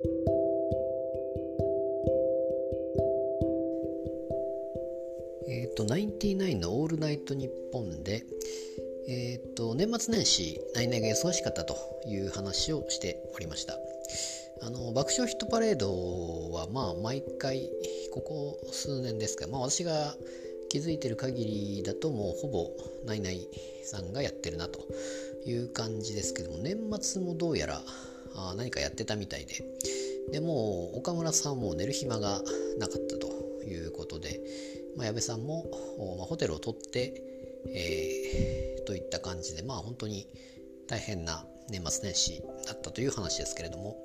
えっ、ー、と、ナインティナインのオールナイトニッポンで、えっ、ー、と、年末年始、来年が忙しかったという話をしておりました。あの、爆笑ヒットパレードは、まあ、毎回、ここ数年ですか、まあ、私が気づいてる限りだと、もうほぼ、ナイナイさんがやってるなという感じですけども、年末もどうやら、あ何かやってたみたいで、でも岡村さんも寝る暇がなかったということで、まあ、矢部さんも、まあ、ホテルを取って、えー、といった感じでまあ本当に大変な年末年始だったという話ですけれども。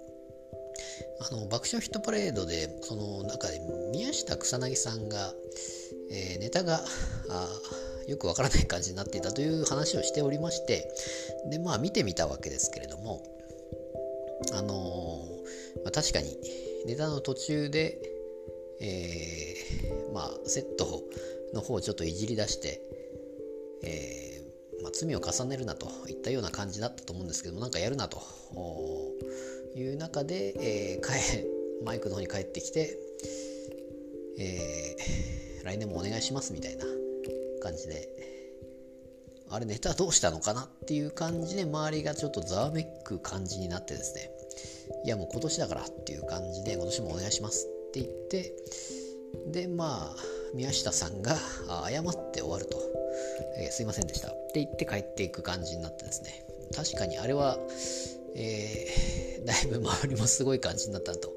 あの爆笑ヒットパレードでその中で宮下草薙さんが、えー、ネタがよくわからない感じになっていたという話をしておりまして。でまあ見てみたわけですけれども。あのー、まあ、確かにネタの途中で、えー、まあ、セットの方をちょっといじり出して、えー、まあ、罪を重ねるなといったような感じだったと思うんですけどもなんかやるなという中で、えー、マイクの方に帰ってきて、えー、来年もお願いしますみたいな感じであれネタどうしたのかなっていう感じで周りがちょっとざわめく感じになってですね。いやもう今年だからっていう感じで今年もお願いしますって言ってでまあ宮下さんが謝って終わると、えー、すいませんでした。って言って帰っていく感じになってですね。確かにあれは、えー、だいぶ周りもすごい感じになったと。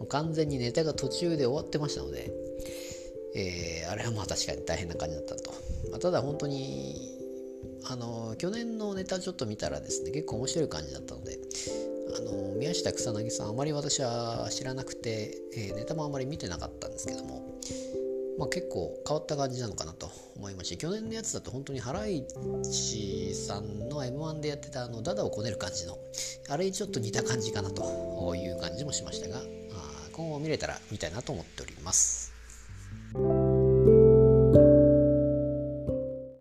もう完全にネタが途中で終わってましたので、えー、あれはまあ確かに大変な感じだったと、まあ、ただ本当にあの去年のネタちょっと見たらですね結構面白い感じだったのでの宮下草薙さんあまり私は知らなくて、えー、ネタもあまり見てなかったんですけども、まあ、結構変わった感じなのかなと思いまして去年のやつだと本当にハライチさんの m 1でやってたあのダダをこねる感じのあれにちょっと似た感じかなという感じもしましたが今後見れたら見たいなと思っております。